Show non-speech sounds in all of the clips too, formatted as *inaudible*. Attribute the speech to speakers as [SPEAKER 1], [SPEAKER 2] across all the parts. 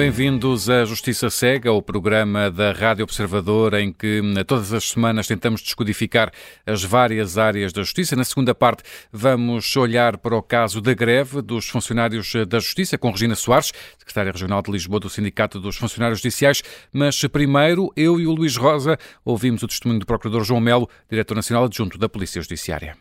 [SPEAKER 1] Bem-vindos à Justiça Cega, o programa da Rádio Observador, em que hum, todas as semanas tentamos descodificar as várias áreas da justiça. Na segunda parte, vamos olhar para o caso da greve dos funcionários da Justiça, com Regina Soares, secretária regional de Lisboa do Sindicato dos Funcionários Judiciais. Mas primeiro, eu e o Luís Rosa ouvimos o testemunho do Procurador João Melo, diretor nacional adjunto da Polícia Judiciária.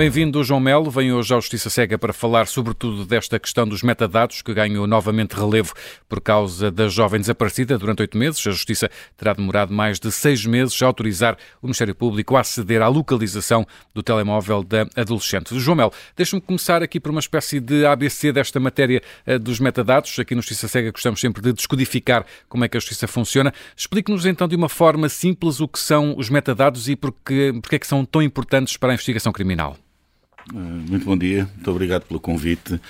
[SPEAKER 1] Bem-vindo, João Melo. Vem hoje à Justiça Cega para falar sobretudo desta questão dos metadados, que ganham novamente relevo por causa da jovem desaparecida durante oito meses. A Justiça terá demorado mais de seis meses a autorizar o Ministério Público a aceder à localização do telemóvel da adolescente. João Melo, deixe-me começar aqui por uma espécie de ABC desta matéria eh, dos metadados. Aqui no Justiça Cega gostamos sempre de descodificar como é que a Justiça funciona. Explique-nos então de uma forma simples o que são os metadados e porque, porque é que são tão importantes para a investigação criminal.
[SPEAKER 2] Eh, muito bom dia, muito obrigado pelo convite.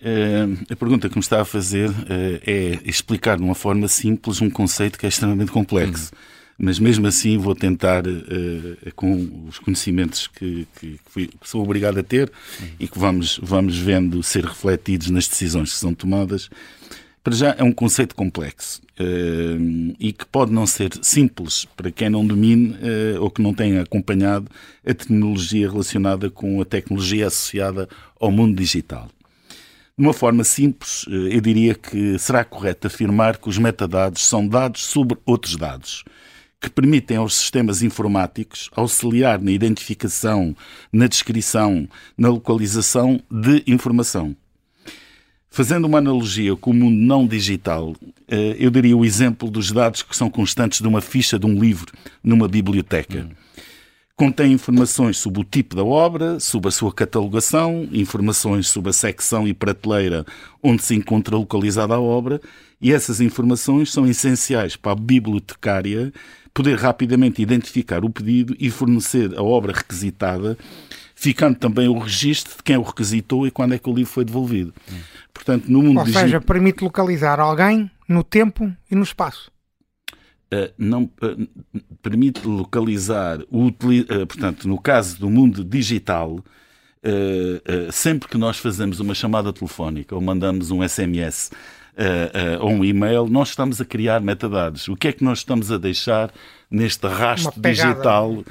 [SPEAKER 2] Eh, a pergunta que me está a fazer eh, é explicar de uma forma simples um conceito que é extremamente complexo. Uhum. Mas mesmo assim vou tentar, com os conhecimentos que, que, que, sou obrigado a ter uhum. e que vamos, vamos vendo ser refletidos nas decisões que são tomadas, para já é um conceito complexo uh, e que pode não ser simples para quem não domine uh, ou que não tenha acompanhado a tecnologia relacionada com a tecnologia associada ao mundo digital. De uma forma simples, uh, eu diria que será correto afirmar que os metadados são dados sobre outros dados que permitem aos sistemas informáticos auxiliar na identificação, na descrição, na localização de informação. Fazendo uma analogia com o mundo não digital, eh, eu daria o exemplo dos dados que são constantes de uma ficha de um livro numa biblioteca. Contém informações sobre o tipo da obra, sobre a sua catalogação, informações sobre a secção e prateleira onde se encontra localizada a obra, e essas informações são essenciais para a bibliotecária poder rapidamente identificar o pedido e fornecer a obra requisitada, ficando também o registro de quem o requisitou e quando é que o livro foi devolvido. Hum.
[SPEAKER 3] Portanto, no mundo Ou seja, permite localizar alguém no tempo e no espaço.
[SPEAKER 2] Uh, não uh, permite localizar o uh, portanto no caso do mundo digital sempre que nós fazemos uma chamada telefónica ou mandamos um SMS ou um e-mail nós estamos a criar metadados. O que é que nós estamos a deixar neste rastro digital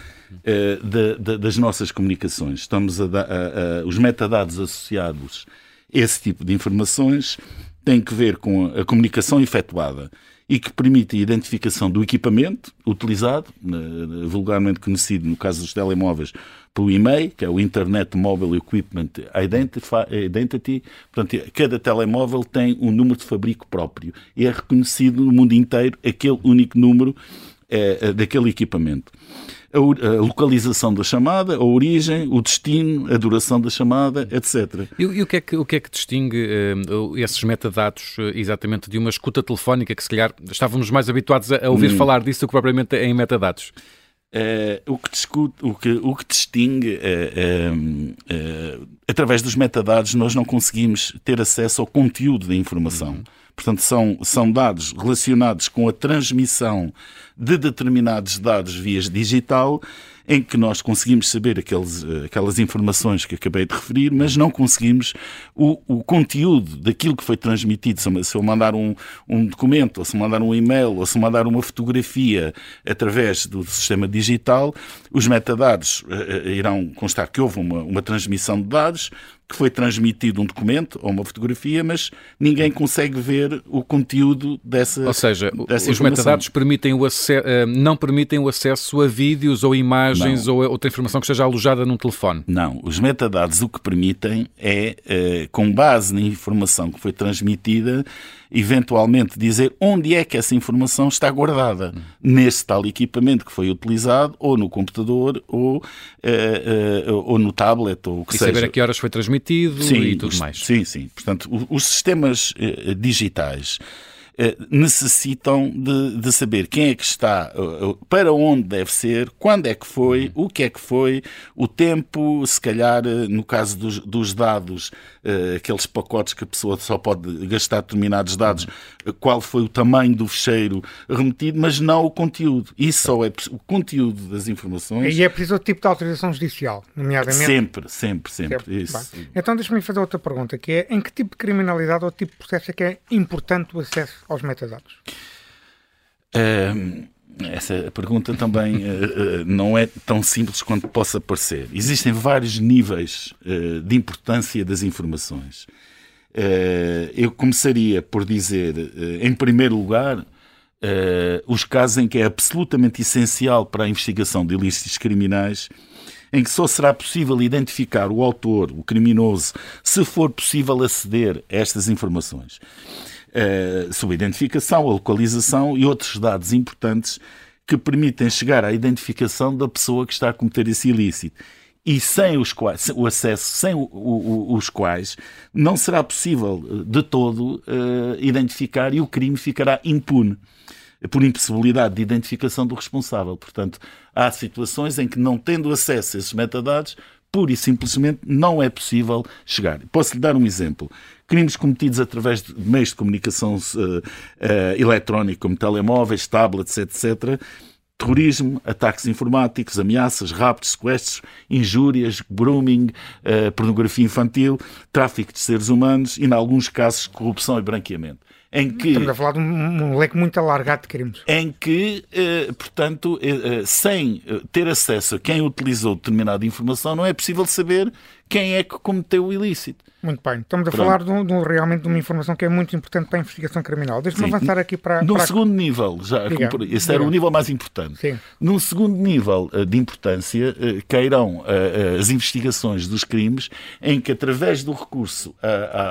[SPEAKER 2] de, de, das nossas comunicações? Estamos a, a, a os metadados associados esse tipo de informações tem que ver com a comunicação efetuada e que permite a identificação do equipamento utilizado, vulgarmente conhecido no caso dos telemóveis pelo e-mail, que é o Internet Mobile Equipment Identity. Portanto, cada telemóvel tem um número de fabrico próprio e é reconhecido no mundo inteiro aquele único número é, daquele equipamento a, localização da chamada, a origem, o destino, a duração da chamada, etc.
[SPEAKER 1] E, e o, que é que, o que é que distingue uh, esses metadados uh, exatamente de uma escuta telefónica que se calhar estávamos mais habituados a, a ouvir hum. falar disso do que propriamente em metadados?
[SPEAKER 2] Uh, o, que discute, o, que, o que distingue, através dos metadados, nós não conseguimos ter acesso ao conteúdo da informação. Uhum. Portanto, são, são dados relacionados com a transmissão de determinados dados via digital em que nós conseguimos saber aqueles, eh, aquelas informações que acabei de referir, mas não conseguimos o, o conteúdo daquilo que foi transmitido. Se eu mandar um, um documento, ou se mandar um e-mail, ou se mandar uma fotografia através do sistema digital, os metadados uh, irão constar que houve uma, uma transmissão de dados, que foi transmitido um documento ou uma fotografia, mas ninguém consegue ver o conteúdo dessa
[SPEAKER 1] Ou seja, dessa os metadados permitem o não permitem o acesso a vídeos ou imagens imagens não. ou outra informação que esteja alojada num telefone?
[SPEAKER 2] Não. Os metadados o que permitem é, eh, com base na informação que foi transmitida, eventualmente dizer onde é que essa informação está guardada hum. nesse tal equipamento que foi utilizado, ou no computador, ou, uh, uh, ou no tablet, ou o que
[SPEAKER 1] e
[SPEAKER 2] seja.
[SPEAKER 1] saber a que horas foi transmitido sim, e tudo mais.
[SPEAKER 2] Sim, sim. Portanto, os, sistemas uh, digitais eh, necessitam de, de, saber quem é que está, eh, para onde deve ser, quando é que foi, uhum. o que é que foi, o tempo, se calhar, no caso dos, dos dados, aqueles pacotes que a pessoa só pode gastar determinados dados, uhum. qual foi o tamanho do fecheiro remetido, mas não o conteúdo. Isso só é o conteúdo das informações.
[SPEAKER 3] E é preciso o tipo de autorização judicial, nomeadamente.
[SPEAKER 2] Sempre, sempre, sempre. sempre. Isso.
[SPEAKER 3] Então deixa-me fazer outra pergunta, que é em que tipo de criminalidade ou tipo de processo é que é importante o acesso aos metadados?
[SPEAKER 2] Um, essa pergunta também uh, *laughs* uh, não é tão simples quanto possa parecer. Existem vários níveis uh, de importância das informações. eu começaria por dizer, em primeiro lugar, os casos em que é absolutamente essencial para a investigação de ilícitos criminais em que só será possível identificar o autor, o criminoso, se for possível aceder a estas informações. Uh, sobre a identificação, a localização e outros dados importantes que permitem chegar à identificação da pessoa que está a cometer esse ilícito e sem os quais, o acesso sem o, o, os quais não será possível eh, de todo uh, identificar e o crime ficará impune por impossibilidade de identificação do responsável. Portanto, há situações em que, não tendo acesso a esses metadados, pura e simplesmente não é possível chegar. Posso lhe dar um exemplo. Crimes cometidos através de meios de comunicação uh, uh, eletrónica, como telemóveis, tablets, etc., terrorismo, ataques informáticos, ameaças, raptos, sequestros, injúrias, grooming, uh, pornografia infantil, tráfico de seres humanos e, em alguns casos, corrupção e branqueamento
[SPEAKER 3] em que... Estamos a falar de um, um leque muito alargado de crimes.
[SPEAKER 2] Em que, eh, portanto, eh, eh, sem ter acesso a quem utilizou determinada informação, não é possível saber quem é que cometeu o ilícito.
[SPEAKER 3] Muito bem. Estamos a Pronto. falar de, um, de um, realmente de uma informação que é muito importante para a investigação criminal. Deixa-me avançar aqui para.
[SPEAKER 2] Num
[SPEAKER 3] para...
[SPEAKER 2] segundo nível, já, Diga. esse Diga. era o nível mais importante. Sim. Num segundo nível uh, de importância, uh, cairão uh, as investigações dos crimes em que, através do recurso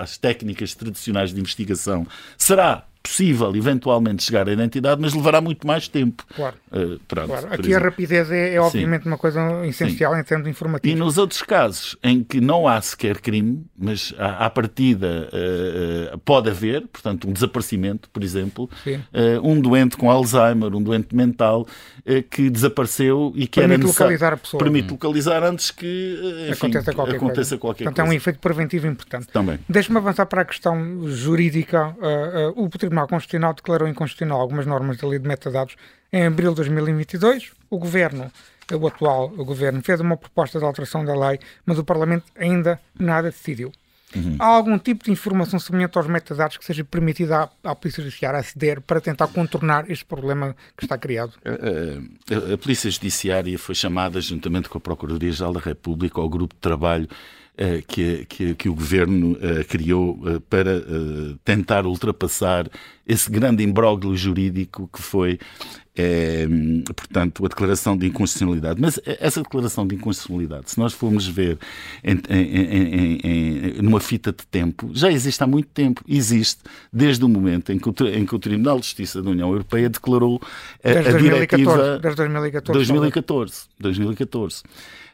[SPEAKER 2] às técnicas tradicionais de investigação, será possível eventualmente chegar à identidade, mas levará muito mais tempo.
[SPEAKER 3] Claro. Uh, pronto, claro. Aqui a rapidez é, é obviamente Sim. uma coisa essencial Sim. em termos informativos.
[SPEAKER 2] E nos outros casos em que não há sequer crime, mas à, à partida uh, pode haver, portanto, um desaparecimento, por exemplo, uh, um doente com Alzheimer, um doente mental que desapareceu e que
[SPEAKER 3] permite localizar a pessoa.
[SPEAKER 2] Permite localizar antes que enfim, aconteça qualquer aconteça coisa. Qualquer
[SPEAKER 3] Portanto,
[SPEAKER 2] coisa.
[SPEAKER 3] é um efeito preventivo importante.
[SPEAKER 2] Também.
[SPEAKER 3] Deixe-me avançar para a questão jurídica. o Tribunal Constitucional declarou inconstitucional algumas normas da lei de metadados em abril de 2022. O governo, o atual governo, fez uma proposta de alteração da lei, mas o Parlamento ainda nada decidiu. Uhum. Há algum tipo de informação semelhante aos metadados que seja permitida à, à Polícia Judiciária aceder para tentar contornar este problema que está criado?
[SPEAKER 2] A, a, a Polícia Judiciária foi chamada, juntamente com a Procuradoria-Geral da República, ao grupo de trabalho eh, que, que, que, o governo uh, criou uh, para tentar ultrapassar esse grande imbróglio jurídico que foi, portanto, a declaração de inconstitucionalidade. Mas essa declaração de inconstitucionalidade, se nós formos ver em, em, em, numa fita de tempo, já existe há muito tempo. Existe desde o momento em que o, que o Tribunal de Justiça da União Europeia declarou a, a diretiva...
[SPEAKER 3] Desde 2014.
[SPEAKER 2] 2014. 2014.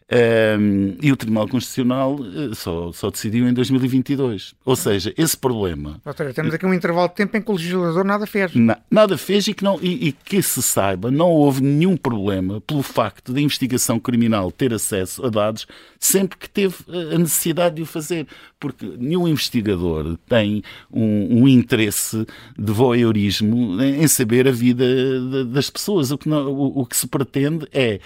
[SPEAKER 2] Um, e o Tribunal Constitucional eh, só, só decidiu em 2022. Ou seja, esse problema.
[SPEAKER 3] Ou seja, temos aqui um intervalo de tempo em que o legislador nada fez.
[SPEAKER 2] Na, nada fez e que, não, e, e, que se saiba, não houve nenhum problema pelo facto da investigação criminal ter acesso a dados sempre que teve eh, a necessidade de o fazer. Porque nenhum investigador tem um, um interesse de voyeurismo em saber a vida das pessoas. O que, não, o, o que se pretende é,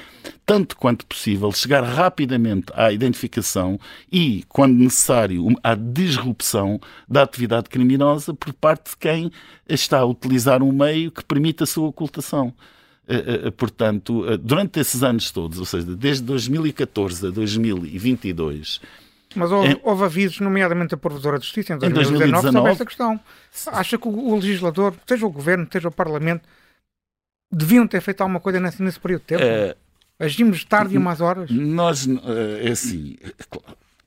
[SPEAKER 2] tanto quanto possível, chegar rapidamente à identificação e, quando necessário, à disrupção da atividade criminosa por parte de quem está a utilizar um meio que permite a sua ocultação. Eh, eh, portanto, eh, durante esses anos todos, ou seja, desde 2014 a 2022,
[SPEAKER 3] mas houve, é, houve avisos, nomeadamente a Provedora de Justiça, em 2019, em 2019 sobre esta questão. Acha que o, o, legislador, seja o Governo, seja o Parlamento, deviam ter feito alguma coisa nesse, nesse período de tempo? Uh, Agimos tarde e umas horas?
[SPEAKER 2] Nós, é assim,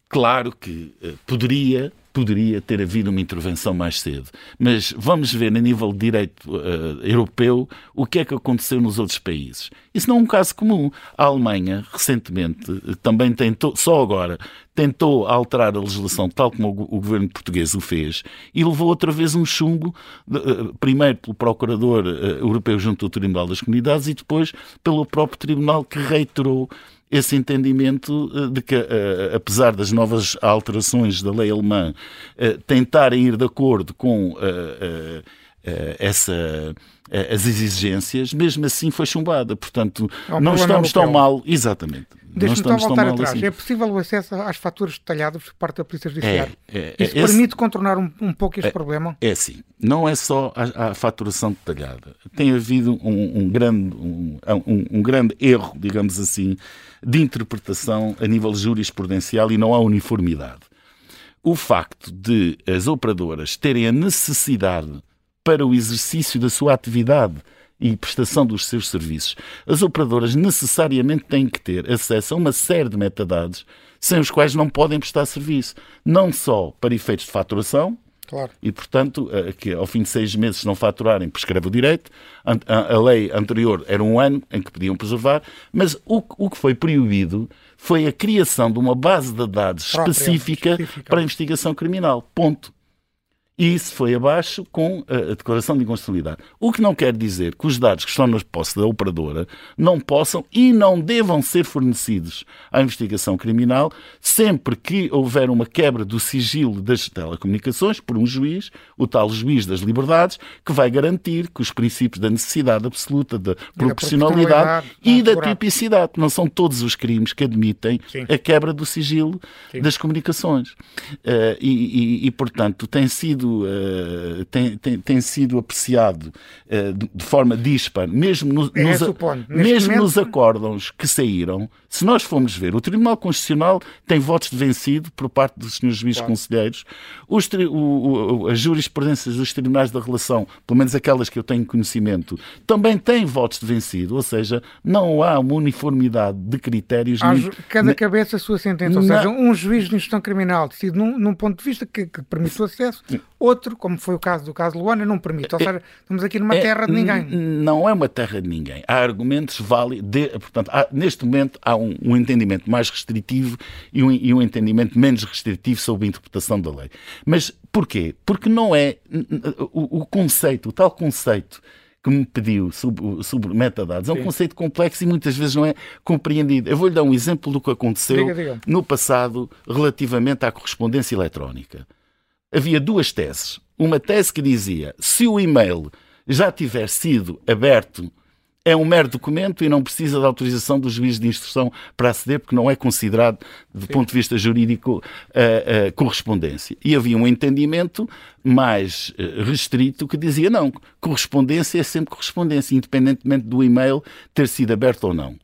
[SPEAKER 2] claro que poderia poderia ter havido uma intervenção mais cedo. Mas vamos ver, a nível de direito uh, europeu, o que é que aconteceu nos outros países. Isso não é um caso comum. A Alemanha, recentemente, também tentou, só agora, tentou alterar a legislação tal como o, o governo português o fez e levou outra vez um chumbo, uh, primeiro pelo Procurador uh, Europeu junto ao Tribunal das Comunidades e depois pelo próprio Tribunal que reiterou esse entendimento eh, de que, eh, apesar das novas alterações da lei alemã eh, tentarem ir de acordo com essa, as exigências, mesmo assim foi chumbada. Portanto, é um não estamos tão mal. Exatamente.
[SPEAKER 3] Deixa-me só voltar atrás. Assim. É possível o acesso às faturas detalhadas por parte da Polícia Judiciária? É, é, Isso é, permite contornar um, um pouco este
[SPEAKER 2] é,
[SPEAKER 3] problema?
[SPEAKER 2] É sim. Não é só a, a faturação detalhada. Tem havido um, um grande, um, um, grande erro, digamos assim, de interpretação a nível jurisprudencial e não há uniformidade. O facto de as operadoras terem a necessidade para o exercício da sua atividade e prestação dos seus serviços, as operadoras necessariamente têm que ter acesso a uma série de metadados sem os quais não podem prestar serviço, não só para efeitos de faturação, Claro. E, portanto, que ao fim de seis meses, se não faturarem, prescreve o direito. A, lei anterior era um ano em que podiam preservar, mas o, o que foi proibido foi a criação de uma base de dados específica, específica para a investigação criminal. Ponto. E isso foi abaixo com a declaração de inconstitucionalidade. O que não quer dizer que os dados que estão na posse da operadora não possam e não devam ser fornecidos à investigação criminal sempre que houver uma quebra do sigilo das telecomunicações por um juiz, o tal juiz das liberdades, que vai garantir que os princípios da necessidade absoluta, da proporcionalidade e da tipicidade, não são todos os crimes que admitem Sim. a quebra do sigilo Sim. das comunicações. Uh, e, e, e, portanto, tem sido sido, uh, tem, tem, tem, sido apreciado uh, de, de, forma dispar, mesmo, no, é, nos, mesmo momento... nos acórdãos que saíram. Se nós formos ver, o Tribunal Constitucional tem votos de vencido por parte dos senhores juízes claro. conselheiros. Os, o, o, as jurisprudências dos tribunais da relação, pelo menos aquelas que eu tenho conhecimento, também têm votos de vencido, ou seja, não há uma uniformidade de critérios. Há,
[SPEAKER 3] cada cabeça a sua sentença, ou seja, um juiz de instrução criminal decide num, num ponto de vista que, que permite o acesso, Outro, como foi o caso do caso Luana, não permite. Ou é, seja, estamos aqui numa é, terra de ninguém.
[SPEAKER 2] Não é uma terra de ninguém. Há argumentos válidos. De, portanto, há, neste momento há um, um, entendimento mais restritivo e um, e um entendimento menos restritivo sobre a interpretação da lei. Mas porquê? Porque não é o, o conceito, o tal conceito que me pediu sobre, sobre metadados. É um Sim. conceito complexo e muitas vezes não é compreendido. Eu vou-lhe dar um exemplo do que aconteceu diga, diga. no passado relativamente à correspondência eletrónica havia duas teses. Uma tese que dizia: se o e-mail já tiver sido aberto, é um mero documento e não precisa da autorização do juiz de instrução para aceder, porque não é considerado, do Sim. ponto de vista jurídico, uh, uh, correspondência. E havia um entendimento mais uh, restrito que dizia: não, correspondência é sempre correspondência, independentemente do e-mail ter sido aberto ou não.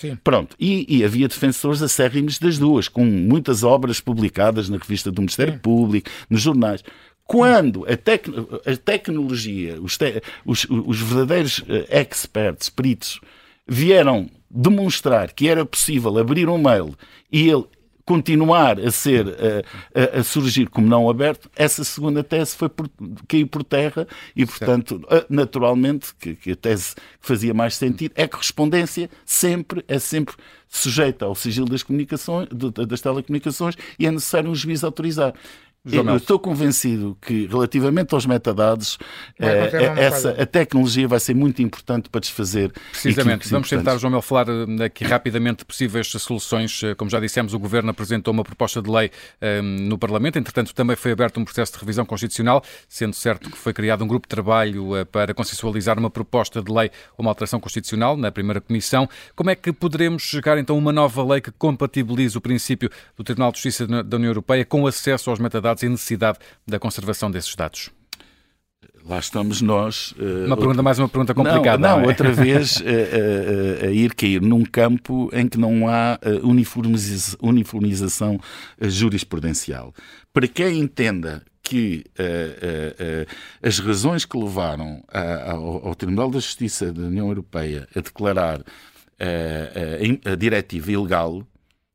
[SPEAKER 2] Sim. Pronto, e, e, havia defensores acérrimos das duas, com muitas obras publicadas na revista do Ministério Sim. Público, nos jornais. Quando a, tec a tecnologia, os, te os, os verdadeiros eh, experts, peritos, vieram demonstrar que era possível abrir um mail e ele continuar a ser a, a, surgir como não aberto, essa segunda tese foi por, caiu por terra e, portanto, certo. naturalmente, que, que, a tese que fazia mais sentido é que correspondência sempre é sempre sujeita ao sigilo das comunicações, das telecomunicações e é necessário um juiz autorizar. Eu estou convencido que, relativamente aos metadados, eh, essa, a tecnologia vai ser muito importante para desfazer.
[SPEAKER 1] Precisamente. Vamos tentar, João Mel, falar eh, aqui rapidamente de possíveis soluções. Eh, como já dissemos, o Governo apresentou uma proposta de lei um, no Parlamento. Entretanto, também foi aberto um processo de revisão constitucional, sendo certo que foi criado um grupo de trabalho uh, para consensualizar uma proposta de lei ou uma alteração constitucional na primeira comissão. Como é que poderemos chegar, então, a uma nova lei que compatibilize o princípio do Tribunal de Justiça da União Europeia com acesso aos metadados? Dados e a necessidade da conservação desses dados?
[SPEAKER 2] Lá estamos nós.
[SPEAKER 1] Uh, uma pergunta, mais uma pergunta complicada.
[SPEAKER 2] Não, não, não é? outra *laughs* vez uh, uh, a ir cair num campo em que não há uniformização, uniformização jurisprudencial. Para quem entenda que as razões que levaram a, ao, ao, Tribunal da Justiça da União Europeia a declarar a diretiva ilegal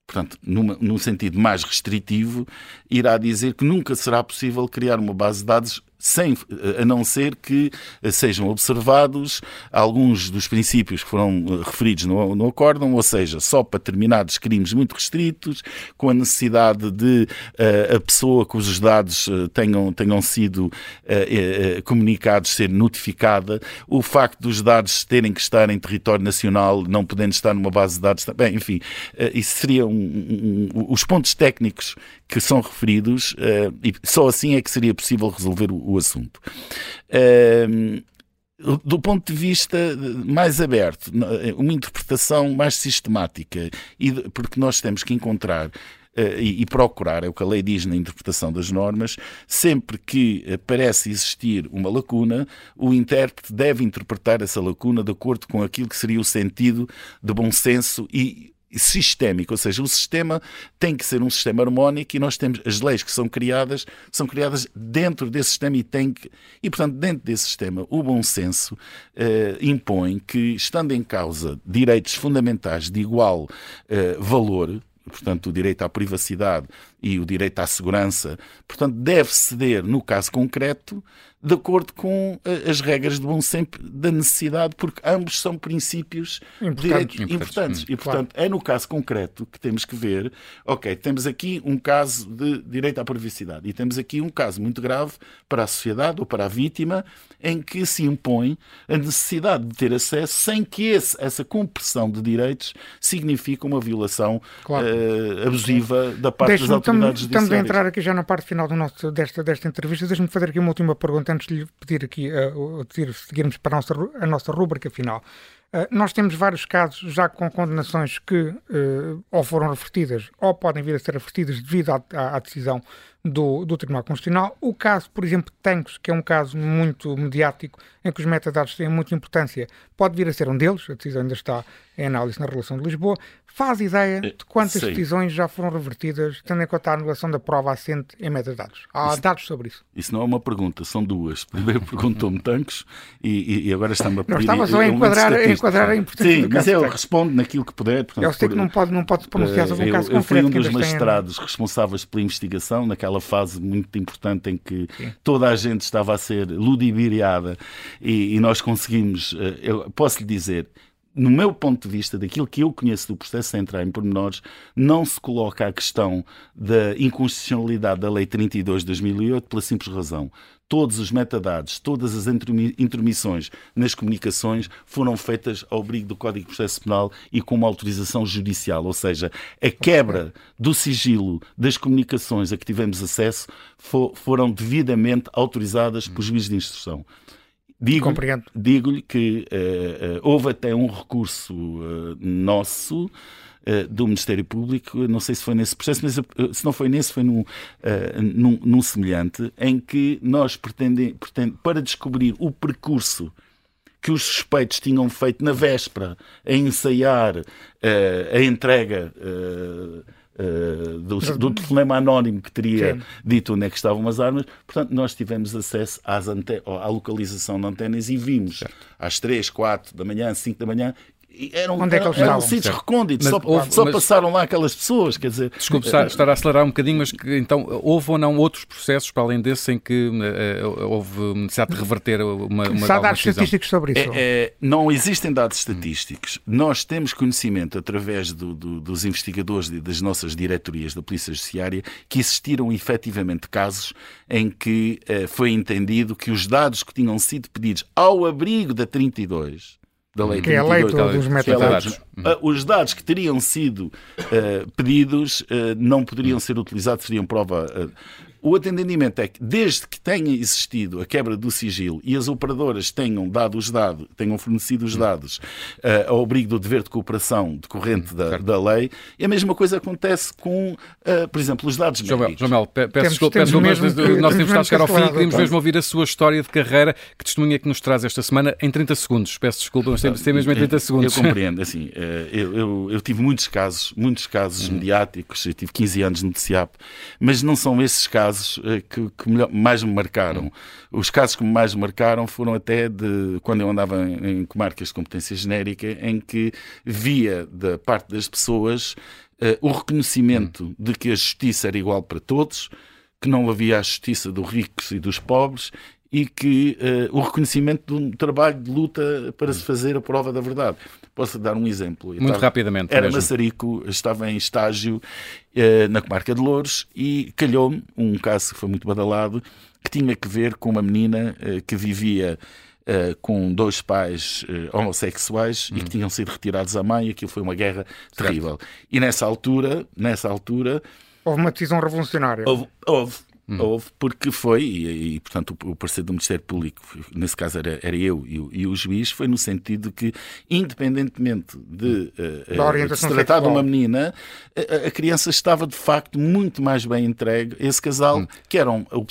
[SPEAKER 2] portanto, numa, num sentido mais restritivo, irá dizer que nunca será possível criar uma base de dados sem, a não ser que sejam observados alguns dos princípios que foram eh, referidos no, no acórdão, ou seja, só para determinados crimes muito restritos, com a necessidade de uh, a pessoa cujos dados tenham, tenham sido uh, comunicados ser notificada, o facto dos dados terem que estar em território nacional, não podendo estar numa base de dados, bem, enfim, isso seria um, um, um, os pontos técnicos que são referidos e só assim é que seria possível resolver o, assunto. Uh, do ponto de vista mais aberto, uma interpretação mais sistemática, e porque nós temos que encontrar Uh, e, procurar, é o que a lei diz na interpretação das normas, sempre que parece existir uma lacuna, o intérprete deve interpretar essa lacuna de acordo com aquilo que seria o sentido de bom senso e sistémico, ou seja, o sistema tem que ser um sistema harmónico e nós temos as leis que são criadas, são criadas dentro desse sistema e tem que, e portanto, dentro desse sistema, o bom senso eh, impõe que, estando em causa direitos fundamentais de igual eh, valor, portanto, o direito à privacidade e o direito à segurança, portanto, deve ceder, no caso concreto, de acordo com eh, as regras de bom sempre da necessidade, porque ambos são princípios importantes. Direito, importantes. importantes. Hum, e, portanto, claro. é no caso concreto que temos que ver, ok, temos aqui um caso de direito à privacidade e temos aqui um caso muito grave para a sociedade ou para a vítima, em que se impõe a necessidade de ter acesso sem que esse, essa compressão de direitos signifique uma violação claro. uh, abusiva da parte das autoridades
[SPEAKER 3] estamos, Estamos a entrar aqui já na parte final do nosso, desta, desta entrevista. Deixe-me fazer aqui uma última pergunta antes de lhe pedir aqui, uh, pedir, seguirmos para a nossa, a nossa rúbrica final. Uh, nós temos vários casos já com condenações que uh, ou foram revertidas ou podem vir a ser revertidas devido à, à, à decisão do, do, Tribunal Constitucional. O caso, por exemplo, de Tancos, que é um caso muito mediático, em que os metadados têm muita importância, pode vir a ser um deles, a decisão ainda está em análise na relação de Lisboa. Faz ideia de quantas decisões já foram revertidas, tendo em conta a anulação da prova assente em metadados? Há isso, dados sobre isso?
[SPEAKER 2] Isso não é uma pergunta, são duas. Primeiro perguntou-me Tancos e, e, agora está-me a
[SPEAKER 3] pedir... Não, estava só a enquadrar, a enquadrar a importância
[SPEAKER 2] Sim, mas eu respondo naquilo que puder.
[SPEAKER 3] Portanto, eu sei por, que não pode, não pode pronunciar sobre um eh, caso eu, concreto.
[SPEAKER 2] Eu fui um dos magistrados tem... responsáveis pela investigação, naquela fase muito importante em que Sim. toda a gente estava a ser ludibriada e, e nós conseguimos... Eh, eu posso lhe dizer no meu ponto de vista, daquilo que eu conheço do processo, sem entrar em pormenores, não se coloca a questão da inconstitucionalidade da Lei 32 de 2008 pela simples razão. Todos os metadados, todas as intermissões nas comunicações foram feitas ao abrigo do Código de Processo Penal e com uma autorização judicial, ou seja, a quebra do sigilo das comunicações a que tivemos acesso foram devidamente autorizadas por juízes de instrução. Digo-lhe digo que uh, uh, houve até um recurso uh, nosso do Ministério Público, não sei se foi nesse processo, mas se não foi nesse, foi num, num, num semelhante, em que nós pretendemos, pretende, para descobrir o percurso que os suspeitos tinham feito na véspera a ensaiar a entrega uh, do, do, telefonema anónimo que teria Sim. dito onde é que estavam as armas. Portanto, nós tivemos acesso às à localização de antenas e vimos certo. às 3, 4 da manhã, 5 da manhã, eram, Onde é que eles eram sítios recônditos, só, houve, só mas, passaram lá aquelas pessoas, quer dizer...
[SPEAKER 1] Desculpe estar, estar, a acelerar um bocadinho, mas que, então houve ou não outros processos para além desse em que uh, houve necessidade de reverter uma, uma
[SPEAKER 3] Há dados estatísticos sobre isso? É,
[SPEAKER 2] é, não existem dados estatísticos. Nós temos conhecimento, através do, do, dos investigadores e das nossas diretorias da Polícia Judiciária, que existiram efetivamente casos em que uh, foi entendido que os dados que tinham sido pedidos ao abrigo da 32
[SPEAKER 3] da lei que é a lei dos metadados.
[SPEAKER 2] É os dados que teriam sido uh, pedidos uh, não poderiam ser utilizados, seriam prova uh, o atendimento é que, desde que tenha existido a quebra do sigilo e as operadoras tenham dado os dados, tenham fornecido os dados uh, ao abrigo do dever de cooperação decorrente da, da lei, e a mesma coisa acontece com, uh, por exemplo, os dados
[SPEAKER 1] João médicos. João Mel, peço desculpa, mas nós temos de chegar ao fim e queríamos mesmo ouvir a sua história de carreira, que testemunha que nos traz esta semana em 30 segundos. Peço desculpa, mas tem mesmo em 30 segundos.
[SPEAKER 2] Eu, compreendo, assim, eh, eu, eu, eu, tive muitos casos, muitos casos uhum. mediáticos, eu tive 15 anos no TCIAP, mas não são esses casos casos que, que melhor, mais me marcaram. Os casos que mais me marcaram foram até de quando eu andava em, em comarcas de competência genérica, em que via da parte das pessoas uh, o reconhecimento de que a justiça era igual para todos, que não havia a justiça dos ricos e dos pobres e que uh, o reconhecimento de um trabalho de luta para se fazer a prova da verdade. Posso dar um exemplo?
[SPEAKER 1] Eu Muito estava, rapidamente.
[SPEAKER 2] Era mesmo. Massarico, estava em estágio uh, na comarca de Louros e calhou-me um caso que foi muito badalado que tinha que ver com uma menina uh, que vivia Uh, com dois pais uh, homossexuais e que uhum. tinham sido retirados à mãe, e aquilo foi uma guerra terrível. Certo. E nessa altura, nessa altura.
[SPEAKER 3] Houve uma decisão revolucionária.
[SPEAKER 2] Houve, houve Hum. Houve, porque foi, e, e, portanto o, o parecer do Ministério Público, nesse caso era, era eu e o, e o juiz, foi no sentido que, independentemente de, uh, de se tratar de uma menina, a, a, criança estava de facto muito mais bem entregue. Esse casal, hum. que eram uh,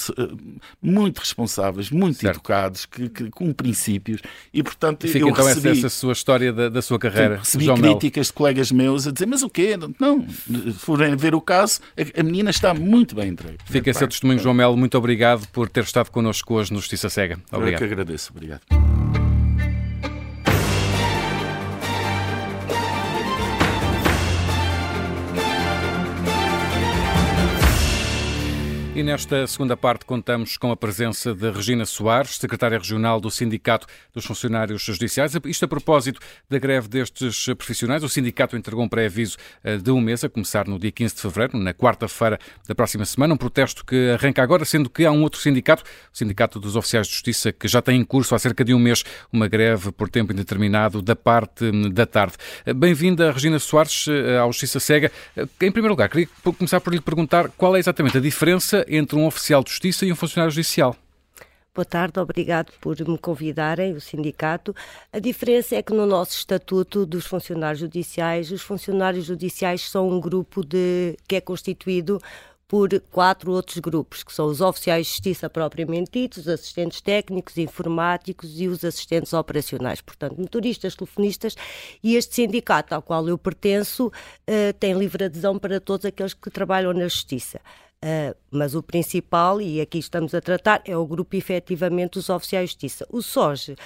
[SPEAKER 2] muito responsáveis, muito certo. educados, que, que, com princípios, e portanto
[SPEAKER 1] Fica
[SPEAKER 2] eu
[SPEAKER 1] então
[SPEAKER 2] recebi,
[SPEAKER 1] essa, essa sua história da, da sua carreira.
[SPEAKER 2] Recebi críticas Mel. de colegas meus a dizer, mas o quê? Não, forem ver o caso, a, a menina está muito bem entregue.
[SPEAKER 1] Fica esse testemunho, João Melo. Muito obrigado por ter estado connosco hoje no Justiça Cega. Obrigado.
[SPEAKER 2] Eu que agradeço. Obrigado.
[SPEAKER 1] E nesta segunda parte contamos com a presença de Regina Soares, secretária regional do Sindicato dos Funcionários Judiciais. Isto a propósito da greve destes profissionais. O sindicato entregou um pré-aviso eh, de um mês, a começar no dia 15 de fevereiro, na quarta-feira da próxima semana. Um protesto que arranca agora, sendo que há um outro sindicato, o Sindicato dos Oficiais de Justiça, que já tem em curso há cerca de um mês uma greve por tempo indeterminado da parte hum, da tarde. Eh, bem-vinda, Regina Soares, eh, à Justiça Cega. Em primeiro lugar, queria começar por lhe perguntar qual é exatamente a diferença entre um oficial de justiça e um funcionário judicial.
[SPEAKER 4] Boa tarde, obrigado por me convidarem, o sindicato. A diferença é que no nosso estatuto dos funcionários judiciais, os funcionários judiciais são um grupo de, que é constituído por quatro outros grupos, que são os oficiais de justiça propriamente ditos, os assistentes técnicos, informáticos e os assistentes operacionais, portanto, motoristas, telefonistas, e este sindicato ao qual eu pertenço uh, tem livre adesão para todos aqueles que trabalham na justiça. Uh, mas o principal, e aqui estamos a tratar, é o grupo efetivamente dos oficiais de justiça. O SOGE, uh,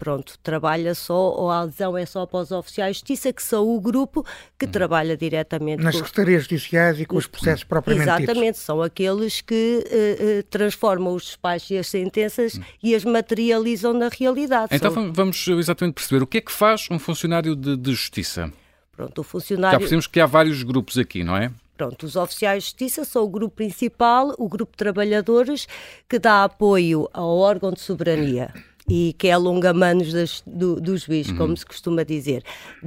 [SPEAKER 4] pronto, trabalha só, ou a adesão é só para os oficiais de justiça, que são o grupo que uhum. trabalha diretamente...
[SPEAKER 3] Nas com... secretarias judiciais e com os processos propriamente
[SPEAKER 4] Exatamente, são aqueles que uh, transformam os despachos e as sentenças uhum. e as materializam na realidade.
[SPEAKER 1] Então são... vamos exatamente perceber o que é que faz um funcionário de, de justiça.
[SPEAKER 4] Pronto, o funcionário... Já
[SPEAKER 1] percebemos que há vários grupos aqui, não é?
[SPEAKER 4] Pronto, os oficiais de justiça são o grupo principal, o grupo de trabalhadores que dá apoio ao órgão de soberania e que é alonga-manos do, do juiz, uhum. como se costuma dizer.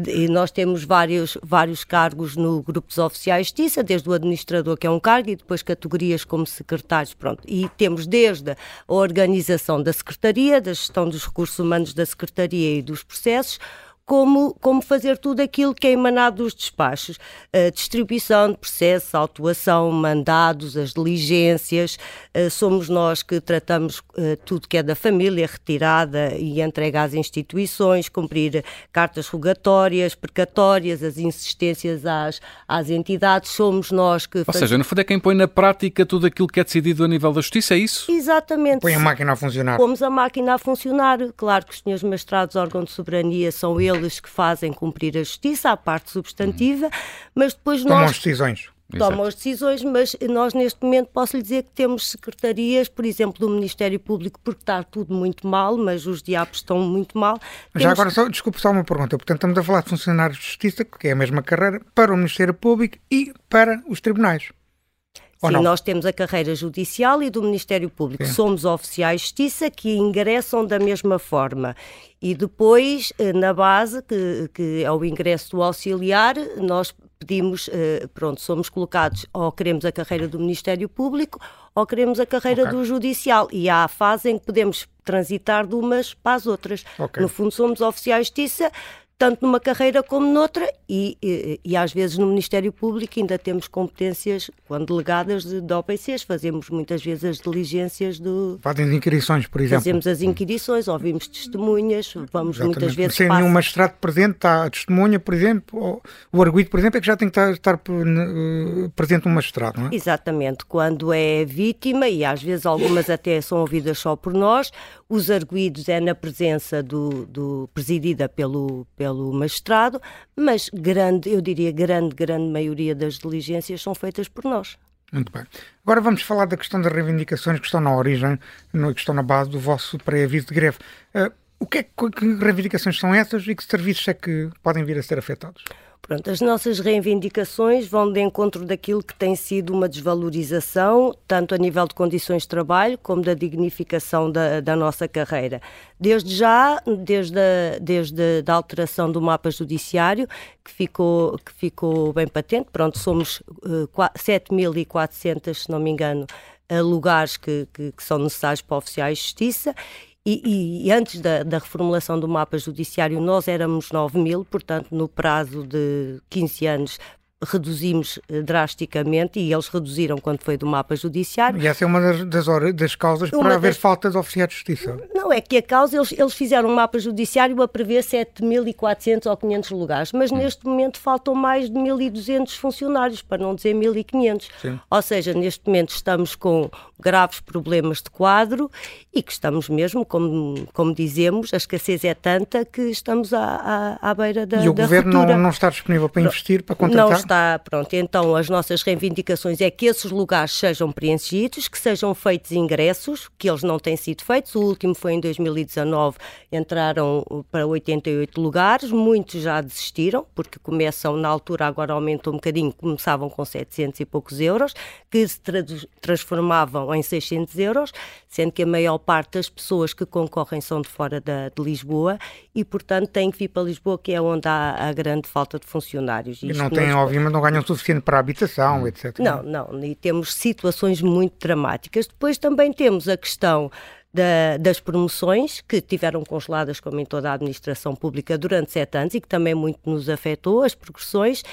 [SPEAKER 4] E nós temos vários, vários cargos no grupo dos oficiais de justiça, desde o administrador, que é um cargo, e depois categorias como secretários, pronto. E temos desde a organização da secretaria, da gestão dos recursos humanos da secretaria e dos processos, como, como fazer tudo aquilo que é emanado dos despachos. A distribuição de processos, autuação, mandados, as diligências. Somos nós que tratamos tudo que é da família, retirada e entrega às instituições, cumprir cartas rogatórias, precatórias, as insistências às, às entidades. Somos nós que.
[SPEAKER 1] Ou faz... seja, no fundo é quem põe na prática tudo aquilo que é decidido a nível da justiça, é isso?
[SPEAKER 4] Exatamente.
[SPEAKER 3] Põe a máquina a funcionar.
[SPEAKER 4] Pomos a máquina a funcionar. Claro que os senhores mestrados, órgão de soberania, são eles eles que fazem cumprir a justiça, a parte substantiva, mas depois
[SPEAKER 3] Tomam
[SPEAKER 4] nós...
[SPEAKER 3] as decisões.
[SPEAKER 4] Tomam as decisões, mas nós neste momento posso lhe dizer que temos secretarias, por exemplo, do Ministério Público, porque está tudo muito mal, mas os diabos estão muito mal.
[SPEAKER 3] Temos... Já agora, só, desculpe só uma pergunta. Portanto, estamos a falar de funcionários de justiça, que é a mesma carreira, para o Ministério Público e para os tribunais.
[SPEAKER 4] Sim, nós temos a carreira judicial e do Ministério Público. Sim. Somos oficiais de justiça que ingressam da mesma forma. E depois, eh, na base, que, que é o ingresso do auxiliar, nós pedimos, eh, pronto, somos colocados ou queremos a carreira do Ministério Público ou queremos a carreira okay. do Judicial. E há a fase em que podemos transitar de umas para as outras. Okay. No fundo, somos oficiais de justiça, tanto numa carreira como noutra, e, e, e, às vezes no Ministério Público ainda temos competências, quando delegadas de, de OPCs, fazemos muitas vezes as diligências do.
[SPEAKER 3] Fazem as inquirições, por exemplo.
[SPEAKER 4] Fazemos as inquirições, ouvimos testemunhas, vamos
[SPEAKER 3] Exatamente.
[SPEAKER 4] muitas vezes.
[SPEAKER 3] Sem nenhum magistrado presente, está a testemunha, por exemplo, ou, o arguído, por exemplo, é que já tem que estar, estar uh, presente um magistrado, não é?
[SPEAKER 4] Exatamente. Quando é vítima, e às vezes algumas até são ouvidas só por nós, os arguídos é na presença do, do presidida pelo, pelo magistrado, mas grande, eu diria grande, grande maioria das diligências são feitas por nós.
[SPEAKER 3] Muito bem. Agora vamos falar da questão das reivindicações que estão na origem, que estão na base do vosso pré-aviso de greve. Uh, o que, é, que reivindicações são essas e que serviços é que podem vir a ser afetados?
[SPEAKER 4] Pronto, as nossas reivindicações vão de encontro daquilo que tem sido uma desvalorização, tanto a nível de condições de trabalho como da dignificação da, da nossa carreira. Desde já, desde a, desde a alteração do mapa judiciário, que ficou, que ficou bem patente, pronto, somos uh, 7.400, se não me engano, uh, lugares que, que, que são necessários para oficiais de justiça e, e, antes da, da, reformulação do mapa judiciário, nós éramos 9 mil, portanto, no prazo de 15 anos reduzimos eh, drasticamente e eles reduziram quando foi do mapa judiciário.
[SPEAKER 3] E essa é uma das, das, das causas uma para haver das... falta de oficiais de justiça.
[SPEAKER 4] Não, é que a causa, eles, eles fizeram um mapa judiciário a prever 7.400 ou 500 lugares, mas hum. neste momento faltam mais de 1.200 funcionários, para não dizer 1.500. Ou seja, neste momento estamos com graves problemas de quadro e que estamos mesmo, como, como dizemos, a escassez é tanta que estamos à, à, à beira da
[SPEAKER 3] E o
[SPEAKER 4] da
[SPEAKER 3] Governo não, não, está disponível para investir, para contratar?
[SPEAKER 4] Está, pronto. Então as nossas reivindicações é que esses lugares sejam preenchidos, que sejam feitos ingressos, que eles não têm sido feitos. O último foi em 2019, entraram para 88 lugares, muitos já desistiram, porque começam, na altura agora aumentou um bocadinho, começavam com 700 e poucos euros, que se transformavam em 600 euros, sendo que a maior parte das pessoas que concorrem são de fora da, de Lisboa e, portanto, têm que vir para Lisboa, que é onde há a grande falta de funcionários.
[SPEAKER 3] E não têm, obviamente, não ganham o suficiente para a habitação, etc.
[SPEAKER 4] Não, não, e temos situações muito dramáticas. Depois também temos a questão da, das promoções que tiveram congeladas, como em toda a administração pública, durante sete anos e que também muito nos afetou, as progressões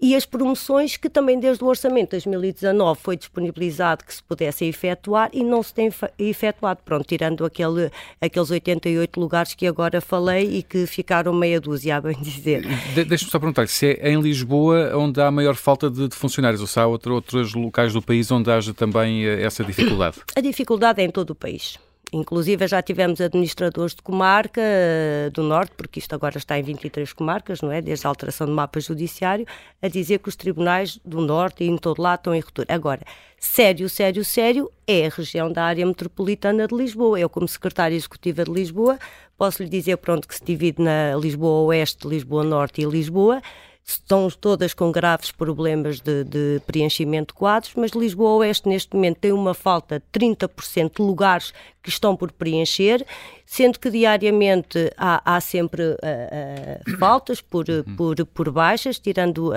[SPEAKER 4] e as promoções que também desde o orçamento de 2019 foi disponibilizado que se pudessem efetuar e não se tem efetuado, pronto, tirando aquele, aqueles 88 lugares que agora falei e que ficaram meia dúzia, a bem dizer.
[SPEAKER 1] De, Deixa-me só perguntar se é em Lisboa onde há maior falta de, de funcionários ou se há outro, outros locais do país onde haja também eh, essa dificuldade?
[SPEAKER 4] A dificuldade é em todo o país. Inclusive já tivemos administradores de comarca uh, do Norte, porque isto agora está em 23 comarcas, não é? Desde a alteração do mapa judiciário, a dizer que os tribunais do Norte e em todo lado estão em ruptura. Agora, sério, sério, sério, é a região da área metropolitana de Lisboa. Eu, como secretária executiva de Lisboa, posso lhe dizer, pronto, que se divide na Lisboa Oeste, Lisboa Norte e Lisboa, estão todas com graves problemas de, de, preenchimento de quadros, mas Lisboa Oeste neste momento tem uma falta de 30% de lugares que estão por preencher, sendo que diariamente há, há sempre uh, uh, faltas por, uhum. por, por baixas, tirando uh,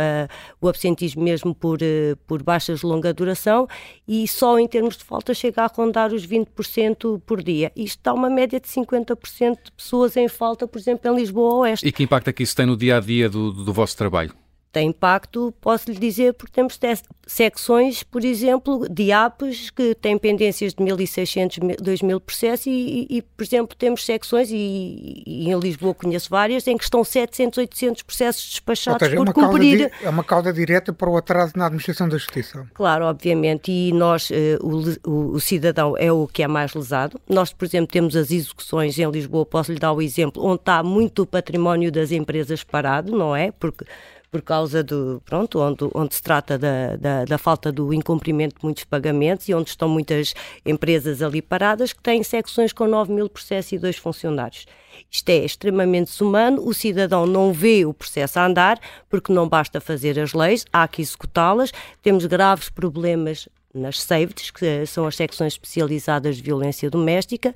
[SPEAKER 4] o absentismo mesmo por, por baixas de longa duração, e só em termos de faltas chega a rondar os 20% por dia. Isto dá uma média de 50% de pessoas em falta, por exemplo, em Lisboa Oeste.
[SPEAKER 1] E que impacto é que isso tem no dia a dia do, do vosso trabalho?
[SPEAKER 4] Tem impacto, posso lhe dizer, porque temos secções, por exemplo, de APs que têm pendências de 1.600, 2.000 processos e, e, por exemplo, temos secções, e, e, em Lisboa conheço várias, em que estão 700, 800 processos despachados seja, por é cumprir...
[SPEAKER 3] é uma causa direta para o atraso na administração da justiça.
[SPEAKER 4] Claro, obviamente, e nós, eh, o, o, o cidadão é o que é mais lesado. Nós, por exemplo, temos as execuções em Lisboa, posso lhe dar o exemplo, onde está muito o património das empresas parado, não é? Porque por causa do, pronto, onde, onde se trata da, da, da, falta do incumprimento de muitos pagamentos e onde estão muitas empresas ali paradas que têm secções com 9 mil processos e dois funcionários. Isto é extremamente desumano, o cidadão não vê o processo a andar, porque não basta fazer as leis, há que executá-las, temos graves problemas nas SAVEDs, que são as secções especializadas de violência doméstica.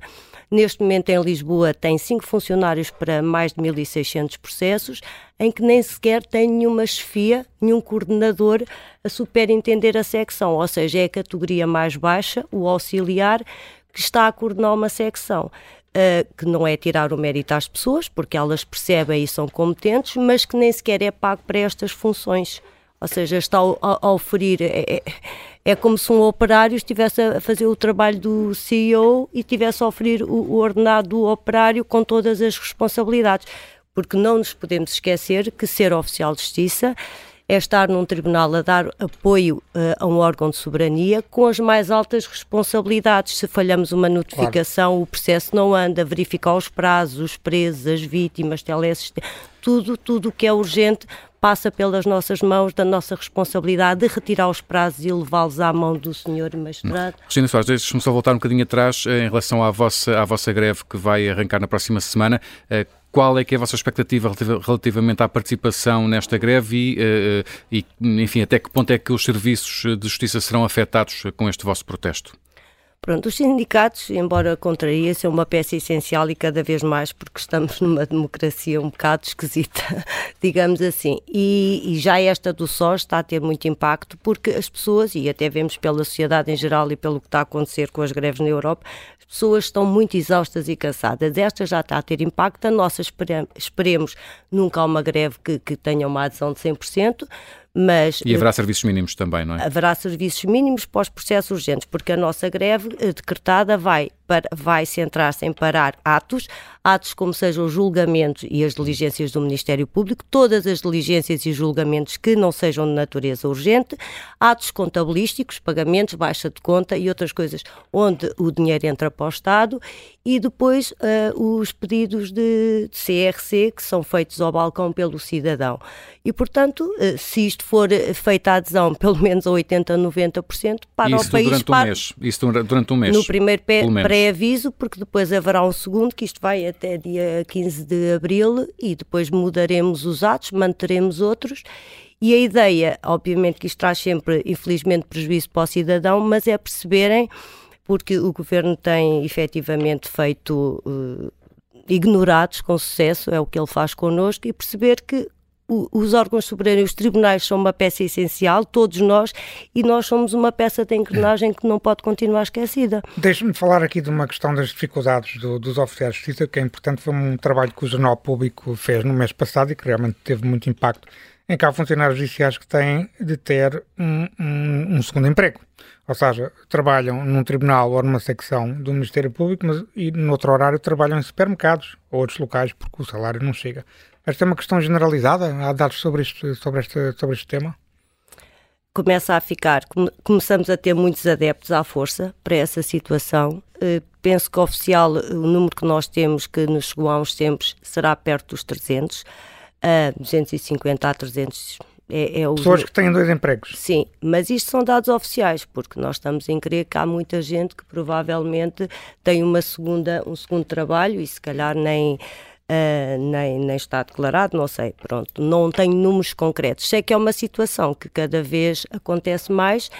[SPEAKER 4] Neste momento, em Lisboa, tem cinco funcionários para mais de 1.600 processos, em que nem sequer tem nenhuma chefia, nenhum coordenador a superintender a secção, ou seja, é a categoria mais baixa, o auxiliar, que está a coordenar uma secção. uh, que não é tirar o mérito às pessoas, porque elas percebem e são competentes, mas que nem sequer é pago para estas funções. Ou seja, está a, oferir. É, é, é, como se um operário estivesse a fazer o trabalho do CEO e estivesse a oferir o, o ordenado do operário com todas as responsabilidades. Porque não nos podemos esquecer que ser oficial de justiça é estar num tribunal a dar apoio uh, a um órgão de soberania com as mais altas responsabilidades. Se falhamos uma notificação, claro. o processo não anda, verificar os prazos, os presos, as vítimas, teleassistentes, tudo, tudo o que é urgente passa pelas nossas mãos, da nossa responsabilidade de retirar os prazos e levá-los à mão do senhor magistrado.
[SPEAKER 1] Cristina Soares, deixe-me só voltar um bocadinho atrás eh, em relação à vossa, à vossa greve que vai arrancar na próxima semana. Eh, qual é que é a vossa expectativa relativamente à participação nesta greve e, eh, e, enfim, até que ponto é que os serviços de justiça serão afetados com este vosso protesto?
[SPEAKER 4] Pronto, os sindicatos, embora contraria, são uma peça essencial e cada vez mais porque estamos *laughs* numa democracia um bocado esquisita, *laughs* digamos assim. E, e, já esta do SOS está a ter muito impacto porque as pessoas, e até vemos pela sociedade em geral e pelo que está a acontecer com as greves na Europa, as pessoas estão muito exaustas e cansadas. Esta já está a ter impacto, a nossa esperemos nunca há uma greve que, que tenha uma adesão de 100%, mas,
[SPEAKER 1] e haverá serviços mínimos também, não é?
[SPEAKER 4] Haverá serviços mínimos pós processos urgentes, porque a nossa greve eh, decretada vai para, vai centrar-se em parar atos, atos como sejam os julgamentos e as diligências do Ministério Público, todas as diligências e julgamentos que não sejam de natureza urgente, atos contabilísticos, pagamentos, baixa de conta e outras coisas onde o dinheiro entra para o Estado e depois uh, os pedidos de, de, CRC que são feitos ao balcão pelo cidadão. E, portanto, uh, se isto for feita a adesão *laughs* pelo menos a 80%, 90%, para
[SPEAKER 1] Isso
[SPEAKER 4] o país...
[SPEAKER 1] Durante um
[SPEAKER 4] para...
[SPEAKER 1] mês. Isso durante um mês.
[SPEAKER 4] No primeiro pré-aviso, porque depois haverá um segundo, que isto vai até dia 15 de abril, e depois mudaremos os atos, manteremos outros. E a ideia, obviamente, que isto traz sempre, infelizmente, prejuízo para o cidadão, mas é perceberem, porque o governo tem efetivamente feito. Uh, ignorados com sucesso, é o que ele faz connosco, e perceber que os órgãos soberanos, os tribunais são uma peça essencial, todos nós, e nós somos uma peça de engrenagem que não pode continuar esquecida.
[SPEAKER 3] Deixe-me falar aqui de uma questão das dificuldades do, dos oficiais de justiça, que é importante, foi um trabalho que o Jornal Público fez no mês passado e que realmente teve muito impacto, em que há funcionários judiciais que têm de ter um, um, um segundo emprego. Ou seja, trabalham num tribunal ou numa secção do Ministério Público, mas e no outro horário trabalham em supermercados ou outros locais porque o salário não chega. Esta é uma questão generalizada? Há dados sobre, isto, sobre, este, sobre este tema?
[SPEAKER 4] Começa a ficar, começamos a ter muitos adeptos à força para essa situação. Eh, penso que oficial, o número que nós temos, que nos chegou há uns tempos, será perto dos 300, a 250 a 300 é,
[SPEAKER 3] é o... Pessoas que têm dois empregos.
[SPEAKER 4] Sim, mas isto são dados oficiais, porque nós estamos em crer que há muita gente que provavelmente tem uma segunda, um segundo trabalho e se calhar nem Uh, nem, nem está declarado, não sei, pronto, não tenho números concretos. Sei que é uma situação que cada vez acontece mais,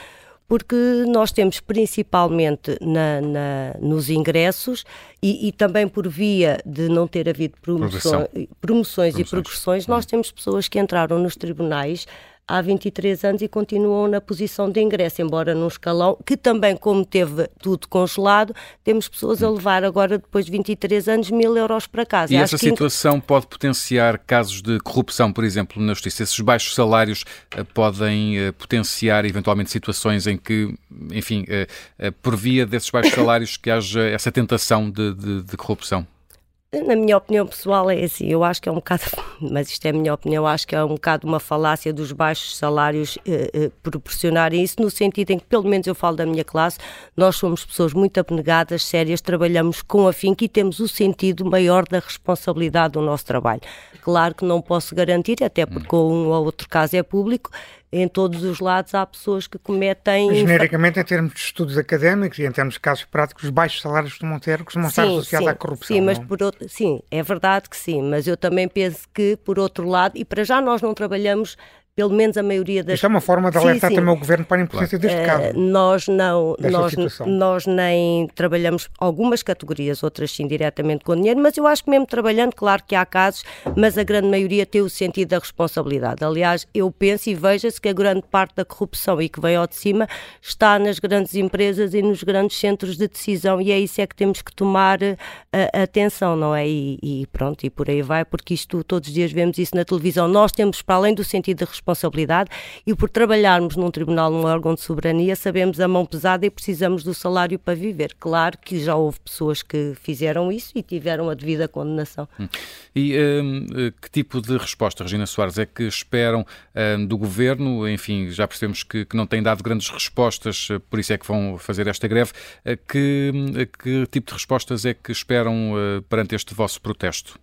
[SPEAKER 4] porque nós temos principalmente na, na nos ingressos e, e, também por via de não ter havido promoções, promoções e progressões, nós hum. temos pessoas que entraram nos tribunais há 23 anos e continuam na posição de ingresso, embora num escalão que também, como teve tudo congelado, temos pessoas a levar agora, depois de 23 anos, mil euros para casa.
[SPEAKER 1] E essa situação pode potenciar casos de corrupção, por exemplo, na justiça? Esses baixos salários uh, podem uh, potenciar eventualmente situações em que, enfim, uh, por via desses baixos salários, que haja essa tentação de, de, de corrupção?
[SPEAKER 4] Na minha opinião pessoal é assim, eu acho que é um bocado, *laughs* mas isto é a minha opinião, acho que é um bocado uma falácia dos baixos salários eh, eh, proporcionarem isso, no sentido em que, pelo menos eu falo da minha classe, nós somos pessoas muito abnegadas, sérias, trabalhamos com afinco e temos o sentido maior da responsabilidade do nosso trabalho. Claro que não posso garantir, até porque um ou outro caso é público, em todos os lados há pessoas que cometem.
[SPEAKER 3] Genericamente, em termos de estudos académicos e em termos de casos práticos, os baixos salários costumam ter, costumam estar associados à corrupção.
[SPEAKER 4] Sim, mas por outro, sim, é verdade que sim, mas eu também penso que, por outro lado, e para já nós não trabalhamos pelo menos a maioria das...
[SPEAKER 3] Isto é uma forma de alertar sim, sim. também o Governo para a importância claro. deste caso.
[SPEAKER 4] Uh, nós não, nós, nós nem trabalhamos algumas categorias, outras sim diretamente com dinheiro, mas eu acho que mesmo trabalhando, claro que há casos, mas a grande maioria tem o sentido da responsabilidade. Aliás, eu penso e veja-se que a grande parte da corrupção e que vem ao de cima está nas grandes empresas e nos grandes centros de decisão e é isso é que temos que tomar uh, atenção, não é? E, e, pronto, e por aí vai, porque isto todos os dias vemos isso na televisão. Nós temos, para além do sentido da responsabilidade e por trabalharmos num tribunal, num órgão de soberania, sabemos a mão pesada e precisamos do salário para viver. Claro que já houve pessoas que fizeram isso e tiveram a devida condenação. Hum.
[SPEAKER 1] E um, que tipo de resposta, Regina Soares, é que esperam um, do governo? Enfim, já percebemos que, que, não têm dado grandes respostas, por isso é que vão fazer esta greve. Que, que tipo de respostas é que esperam perante este vosso protesto?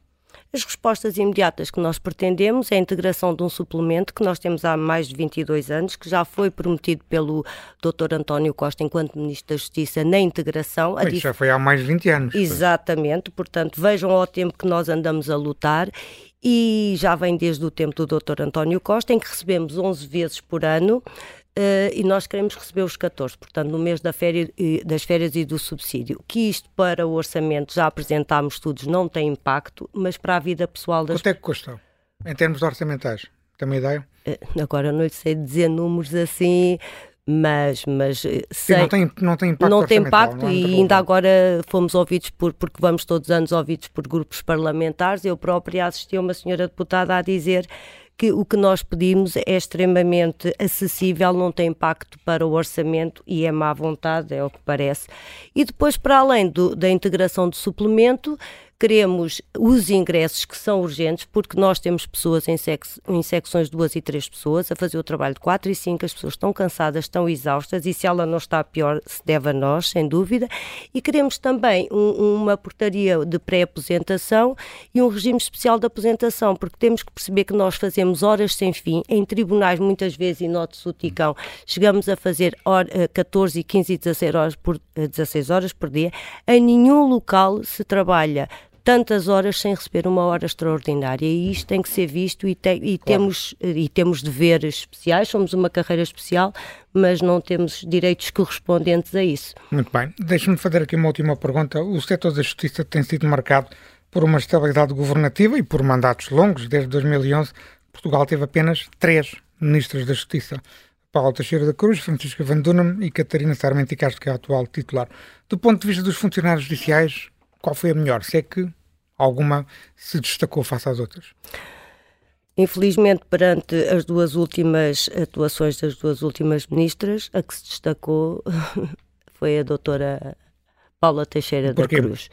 [SPEAKER 4] As respostas imediatas que nós pretendemos é a integração de um suplemento que nós temos há mais de 22 anos, que já foi prometido pelo Dr. António Costa enquanto Ministro da Justiça na integração.
[SPEAKER 3] Mas dif... já foi há mais de 20 anos.
[SPEAKER 4] Exatamente, portanto, vejam ao tempo que nós andamos a lutar e já vem desde o tempo do Dr. António Costa, em que recebemos 11 vezes por ano Uh, e nós queremos receber os 14, portanto, no mês da féria, das férias e do subsídio. Que isto para o orçamento, já apresentámos estudos, não tem impacto, mas para a vida pessoal das...
[SPEAKER 3] Quanto é que custam, em termos orçamentais? Tem uma ideia?
[SPEAKER 4] Uh, agora não lhe sei dizer números assim, mas, mas
[SPEAKER 3] eh, sei, não, tem, não tem impacto,
[SPEAKER 4] não tem impacto não é e ainda agora fomos ouvidos por, porque vamos todos os anos ouvidos por grupos parlamentares, eu própria assisti a uma senhora deputada a dizer que o que nós pedimos é extremamente acessível, não tem impacto para o orçamento e é má vontade, é o que parece. E depois, para além do, da integração do suplemento, queremos os ingressos que são urgentes, porque nós temos pessoas em, em secções de duas e três pessoas a fazer o trabalho de quatro e cinco, as pessoas estão cansadas, estão exaustas, e se ela não está pior, se deve a nós, sem dúvida. E queremos também um, uma portaria de pré-aposentação e um regime especial de aposentação, porque temos que perceber que nós fazemos horas sem fim, em tribunais muitas vezes, e note-se o ticão, chegamos a fazer hora, 14, eh, 15 e 16 horas, por, 16 eh, horas por dia, em nenhum local se trabalha tantas horas sem receber uma hora extraordinária e isto tem que ser visto e, te, e claro. temos, e temos deveres especiais, somos uma carreira especial, mas não temos direitos correspondentes a isso.
[SPEAKER 3] Muito bem. Deixe-me fazer aqui uma última pergunta. O setor da justiça tem sido marcado por uma estabilidade governativa e por mandatos longos. Desde 2011, Portugal teve apenas três ministros da Justiça. Paulo Teixeira da Cruz, Francisco Van Dunham e Catarina Sarmento e Castro, que é a atual titular. Do ponto de vista dos funcionários judiciais, qual foi a melhor? Se é que alguma se destacou face às outras?
[SPEAKER 4] Infelizmente, perante as duas últimas atuações das duas últimas ministras, a que se destacou *laughs* foi a doutora Paula Teixeira da Cruz.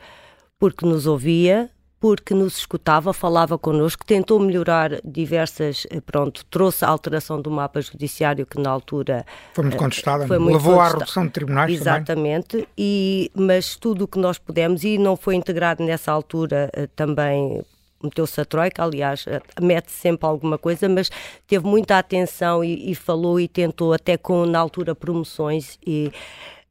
[SPEAKER 4] Porque nos ouvia, porque nos escutava, falava connosco, tentou melhorar diversas, eh, pronto, trouxe a alteração do mapa judiciário que na altura
[SPEAKER 3] foi muito eh, contestada, foi muito levou contestada. à redução de tribunais
[SPEAKER 4] Exatamente, e, mas tudo o que nós pudemos, e não foi integrado nessa altura eh, também meteu-se a troika, aliás, mete sempre alguma coisa, mas teve muita atenção e, e, falou e tentou até com, na altura, promoções e,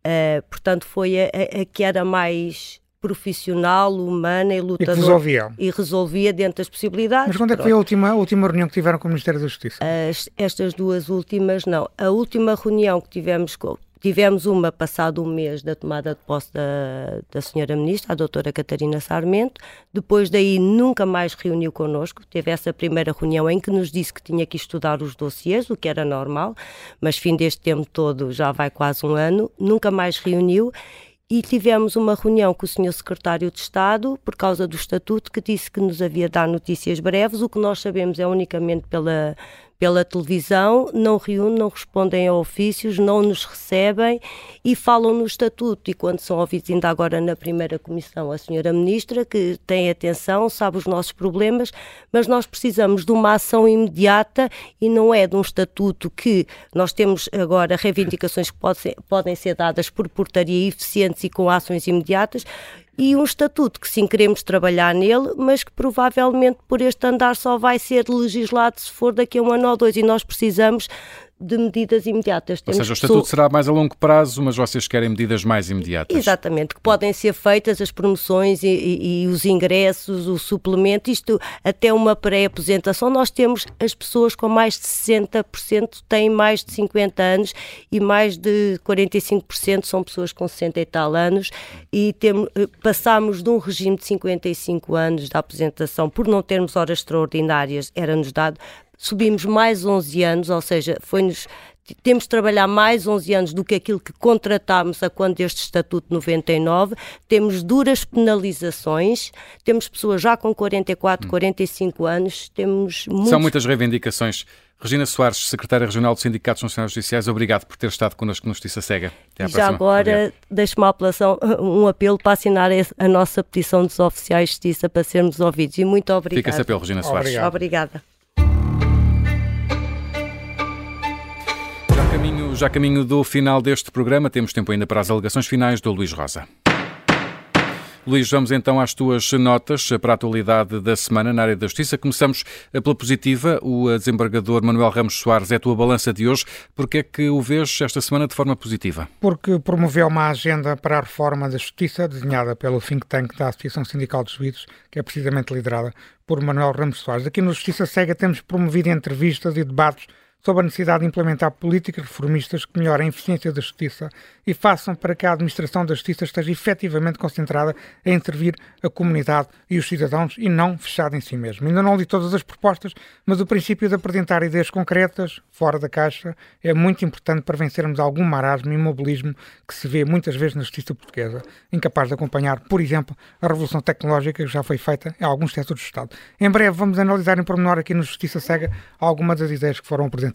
[SPEAKER 4] uh, portanto, foi a, a, a que era mais profissional, humana e lutadora.
[SPEAKER 3] E resolvia.
[SPEAKER 4] E resolvia dentro das possibilidades.
[SPEAKER 3] Mas quando é que foi a última, a última reunião que tiveram com o Ministério da Justiça?
[SPEAKER 4] As, estas duas últimas, não. A última reunião que tivemos com, Tivemos uma passado um mês da tomada de posse da, da senhora ministra, a doutora Catarina Sarmento. Depois daí nunca mais reuniu connosco. Teve essa primeira reunião em que nos disse que tinha que estudar os dossiês, o que era normal, mas fim deste tempo todo já vai quase um ano. Nunca mais reuniu e tivemos uma reunião com o Sr. Secretário de Estado por causa do Estatuto que disse que nos havia dar notícias breves. O que nós sabemos é unicamente pela pela televisão, não reúnem, não respondem a ofícios, não nos recebem e falam no estatuto. E quando são ouvidos, ainda agora na primeira comissão, a senhora ministra, que tem atenção, sabe os nossos problemas, mas nós precisamos de uma ação imediata e não é de um estatuto que nós temos agora reivindicações que pode ser, podem ser dadas por portaria eficientes e com ações imediatas e um estatuto que sim queremos trabalhar nele, mas que provavelmente por este andar só vai ser legislado se for daqui a um ano ou dois. E nós precisamos de medidas imediatas.
[SPEAKER 1] Temos Ou seja, o estatuto pessoas... será mais a longo prazo, mas vocês querem medidas mais imediatas.
[SPEAKER 4] Exatamente, que podem ser feitas as promoções e, e, e os ingressos, o suplemento, isto até uma pré-aposentação. Nós temos as pessoas com mais de 60% têm mais de 50 anos e mais de 45% são pessoas com 60 e tal anos e temos, eh, passamos de um regime de 55 anos da aposentação por não termos horas extraordinárias, era-nos dado subimos mais 11 anos, ou seja, foi-nos temos de trabalhar mais 11 anos do que aquilo que contratámos a quando este Estatuto 99, temos duras penalizações, temos pessoas já com 44, 45 hum. anos, temos
[SPEAKER 1] muitos... São muitas reivindicações. Regina Soares, Secretária Regional dos Sindicatos Nacionais Judiciais, obrigado por ter estado connosco no Justiça Cega.
[SPEAKER 4] Até Já agora, deixe-me *laughs* um apelo para assinar a nossa petição dos oficiais de justiça para sermos ouvidos. E muito obrigada.
[SPEAKER 1] Fica esse apelo, Regina Soares.
[SPEAKER 4] Obrigado. Obrigada.
[SPEAKER 1] Caminho, já caminho do final deste programa, temos tempo ainda para as alegações finais do Luís Rosa. Luís, vamos então às tuas notas para a atualidade da semana na área da Justiça. Começamos pela positiva. O desembargador Manuel Ramos Soares é a tua balança de hoje. Porquê é que o vês esta semana de forma positiva?
[SPEAKER 3] Porque promoveu uma agenda para a reforma da Justiça, desenhada pelo think tank da Associação Sindical dos Juízes, que é precisamente liderada por Manuel Ramos Soares. Aqui no Justiça Cega temos promovido entrevistas e debates sobre a necessidade de implementar políticas reformistas que melhorem a eficiência da justiça e façam para que a administração da justiça esteja efetivamente concentrada em servir a comunidade e os cidadãos e não fechada em si mesmo. Ainda não li todas as propostas, mas o princípio de apresentar ideias concretas, fora da caixa, é muito importante para vencermos algum marasmo e imobilismo que se vê muitas vezes na justiça portuguesa, incapaz de acompanhar, por exemplo, a revolução tecnológica que já foi feita em alguns setores do Estado. Em breve vamos analisar em pormenor aqui no Justiça Cega algumas das ideias que foram apresentadas.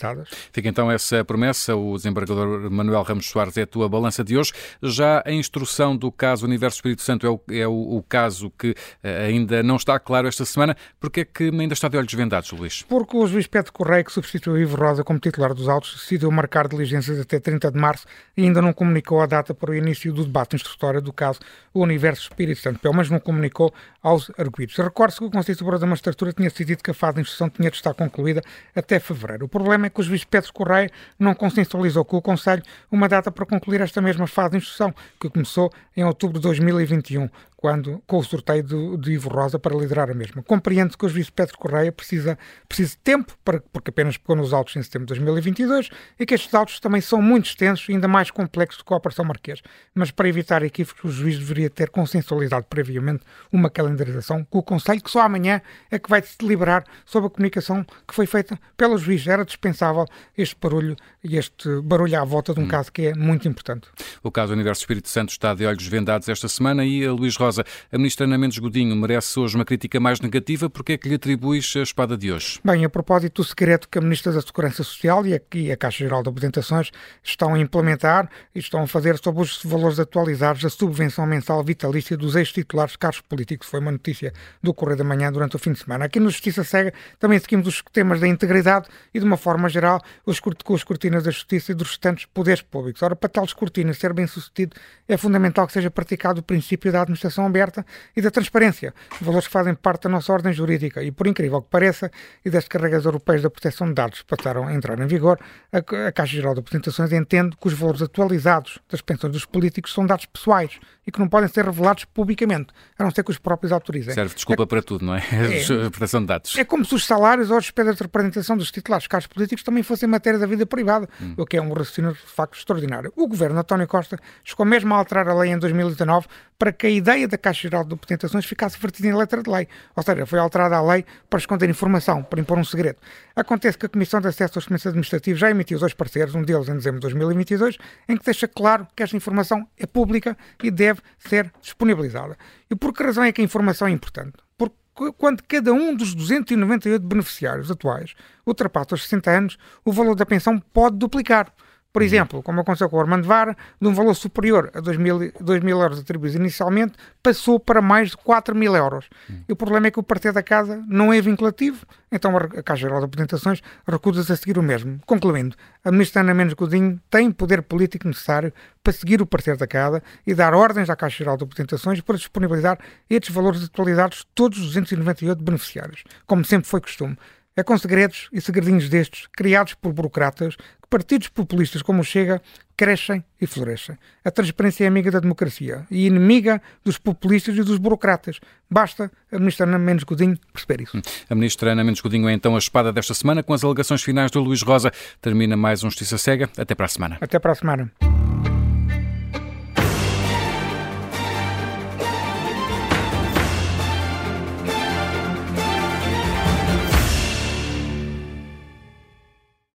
[SPEAKER 1] Fica então essa promessa. O desembargador Manuel Ramos Soares é a tua balança de hoje. Já a instrução do caso Universo Espírito Santo é o, é o, o caso que eh, ainda não está claro esta semana. Porquê é que ainda está de olhos vendados, Luís?
[SPEAKER 3] Porque o juiz Pedro Correia, que substituiu Ivo Rosa como titular dos autos, decidiu marcar diligências até 30 de março e ainda não comunicou a data para o início do debate instrutório do caso Universo Espírito Santo. Pelo menos não comunicou aos arguidos. Recorde-se que o Conselho Superior da Magistratura tinha decidido que a fase de instrução tinha de estar concluída até fevereiro. O problema é que o juiz Pedro Correia não consensualizou com o Conselho uma data para concluir esta mesma fase de instrução, que começou em outubro de 2021 quando, com o sorteio de, de Ivo Rosa para liderar a mesma. Compreende que o juiz Pedro Correia precisa, precisa de tempo, para, porque apenas pegou nos autos em setembro de 2022, e que estes autos também são muito extensos e ainda mais complexos do que a Operação Marquês. Mas para evitar equívocos, o juiz deveria ter consensualizado previamente uma calendarização com o Conselho, que só amanhã é que vai se deliberar sobre a comunicação que foi feita pelo juiz. Era dispensável este barulho e este barulho à volta de um hum. caso que é muito importante.
[SPEAKER 1] O caso Universo Espírito Santo está de olhos vendados esta semana e a Luís Rosa A ministra Ana Mendes Godinho merece hoje uma crítica mais negativa. Porquê é que lhe atribuis a espada de hoje?
[SPEAKER 3] Bem, a propósito do secreto que a Ministra da Segurança Social e a Caixa Geral de Apresentações estão a implementar e estão a fazer sobre os valores atualizados da subvenção mensal vitalícia dos ex-titulares de cargos políticos. Foi uma notícia do Correio da Manhã durante o fim de semana. Aqui no Justiça Cega também seguimos os temas da integridade e, de uma forma geral, os, com os cortinas da Justiça e dos restantes poderes públicos. Ora, para tal escrutínio ser bem sucedido, é fundamental que seja praticado o princípio da administração comunicação aberta e da transparência, valores que fazem parte da nossa ordem jurídica. E, por incrível que pareça, e desde que as regras europeias da proteção de dados passaram a entrar em vigor, a, Caixa Geral de Apresentações entende que os valores atualizados das pensões dos políticos são dados pessoais e que não podem ser revelados publicamente, a não ser que os próprios autorizem.
[SPEAKER 1] Serve desculpa é, para tudo, não é? é? *laughs* A proteção de dados.
[SPEAKER 3] É como se os salários ou as despesas de representação dos titulares de cargos políticos também fossem matéria da vida privada, hum. o que é um raciocínio de facto extraordinário. O governo António Costa chegou mesmo a alterar a lei em 2019 para que a ideia da Caixa Geral de Apresentações ficasse vertida em letra de lei. Ou seja, foi alterada a lei para esconder informação, para impor um segredo. Acontece que a Comissão de Acesso aos Documentos Administrativos já emitiu dois parceiros, um deles em dezembro de 2022, em que deixa claro que esta informação é pública e deve ser disponibilizada. E por que razão é que a informação é importante? Porque quando cada um dos 298 beneficiários atuais ultrapassa os 60 anos, o valor da pensão pode duplicar. Por uhum. exemplo, como aconteceu com o Armando Vara, de um valor superior a 2 mil, 2 mil euros atribuídos inicialmente, passou para mais de 4 mil euros. Uhum. E o problema é que o partir da casa não é vinculativo, então a Caixa Geral de Apresentações recusa-se a seguir o mesmo. Concluindo, a ministra Ana Mendes Godinho tem poder político necessário para seguir o partir da casa e dar ordens à Caixa Geral de Apresentações para disponibilizar estes valores atualizados de todos os 298 beneficiários, como sempre foi costume. É com segredos e segredinhos destes, criados por burocratas, partidos populistas como o Chega crescem e florescem. A transparência é amiga da democracia e inimiga dos populistas e dos burocratas. Basta a ministra Ana Mendes Godinho perceber isso.
[SPEAKER 1] A ministra Ana Mendes Godinho é então a espada desta semana com as alegações finais do Luís Rosa. Termina mais um Justiça Cega. Até para a semana.
[SPEAKER 3] Até para a semana.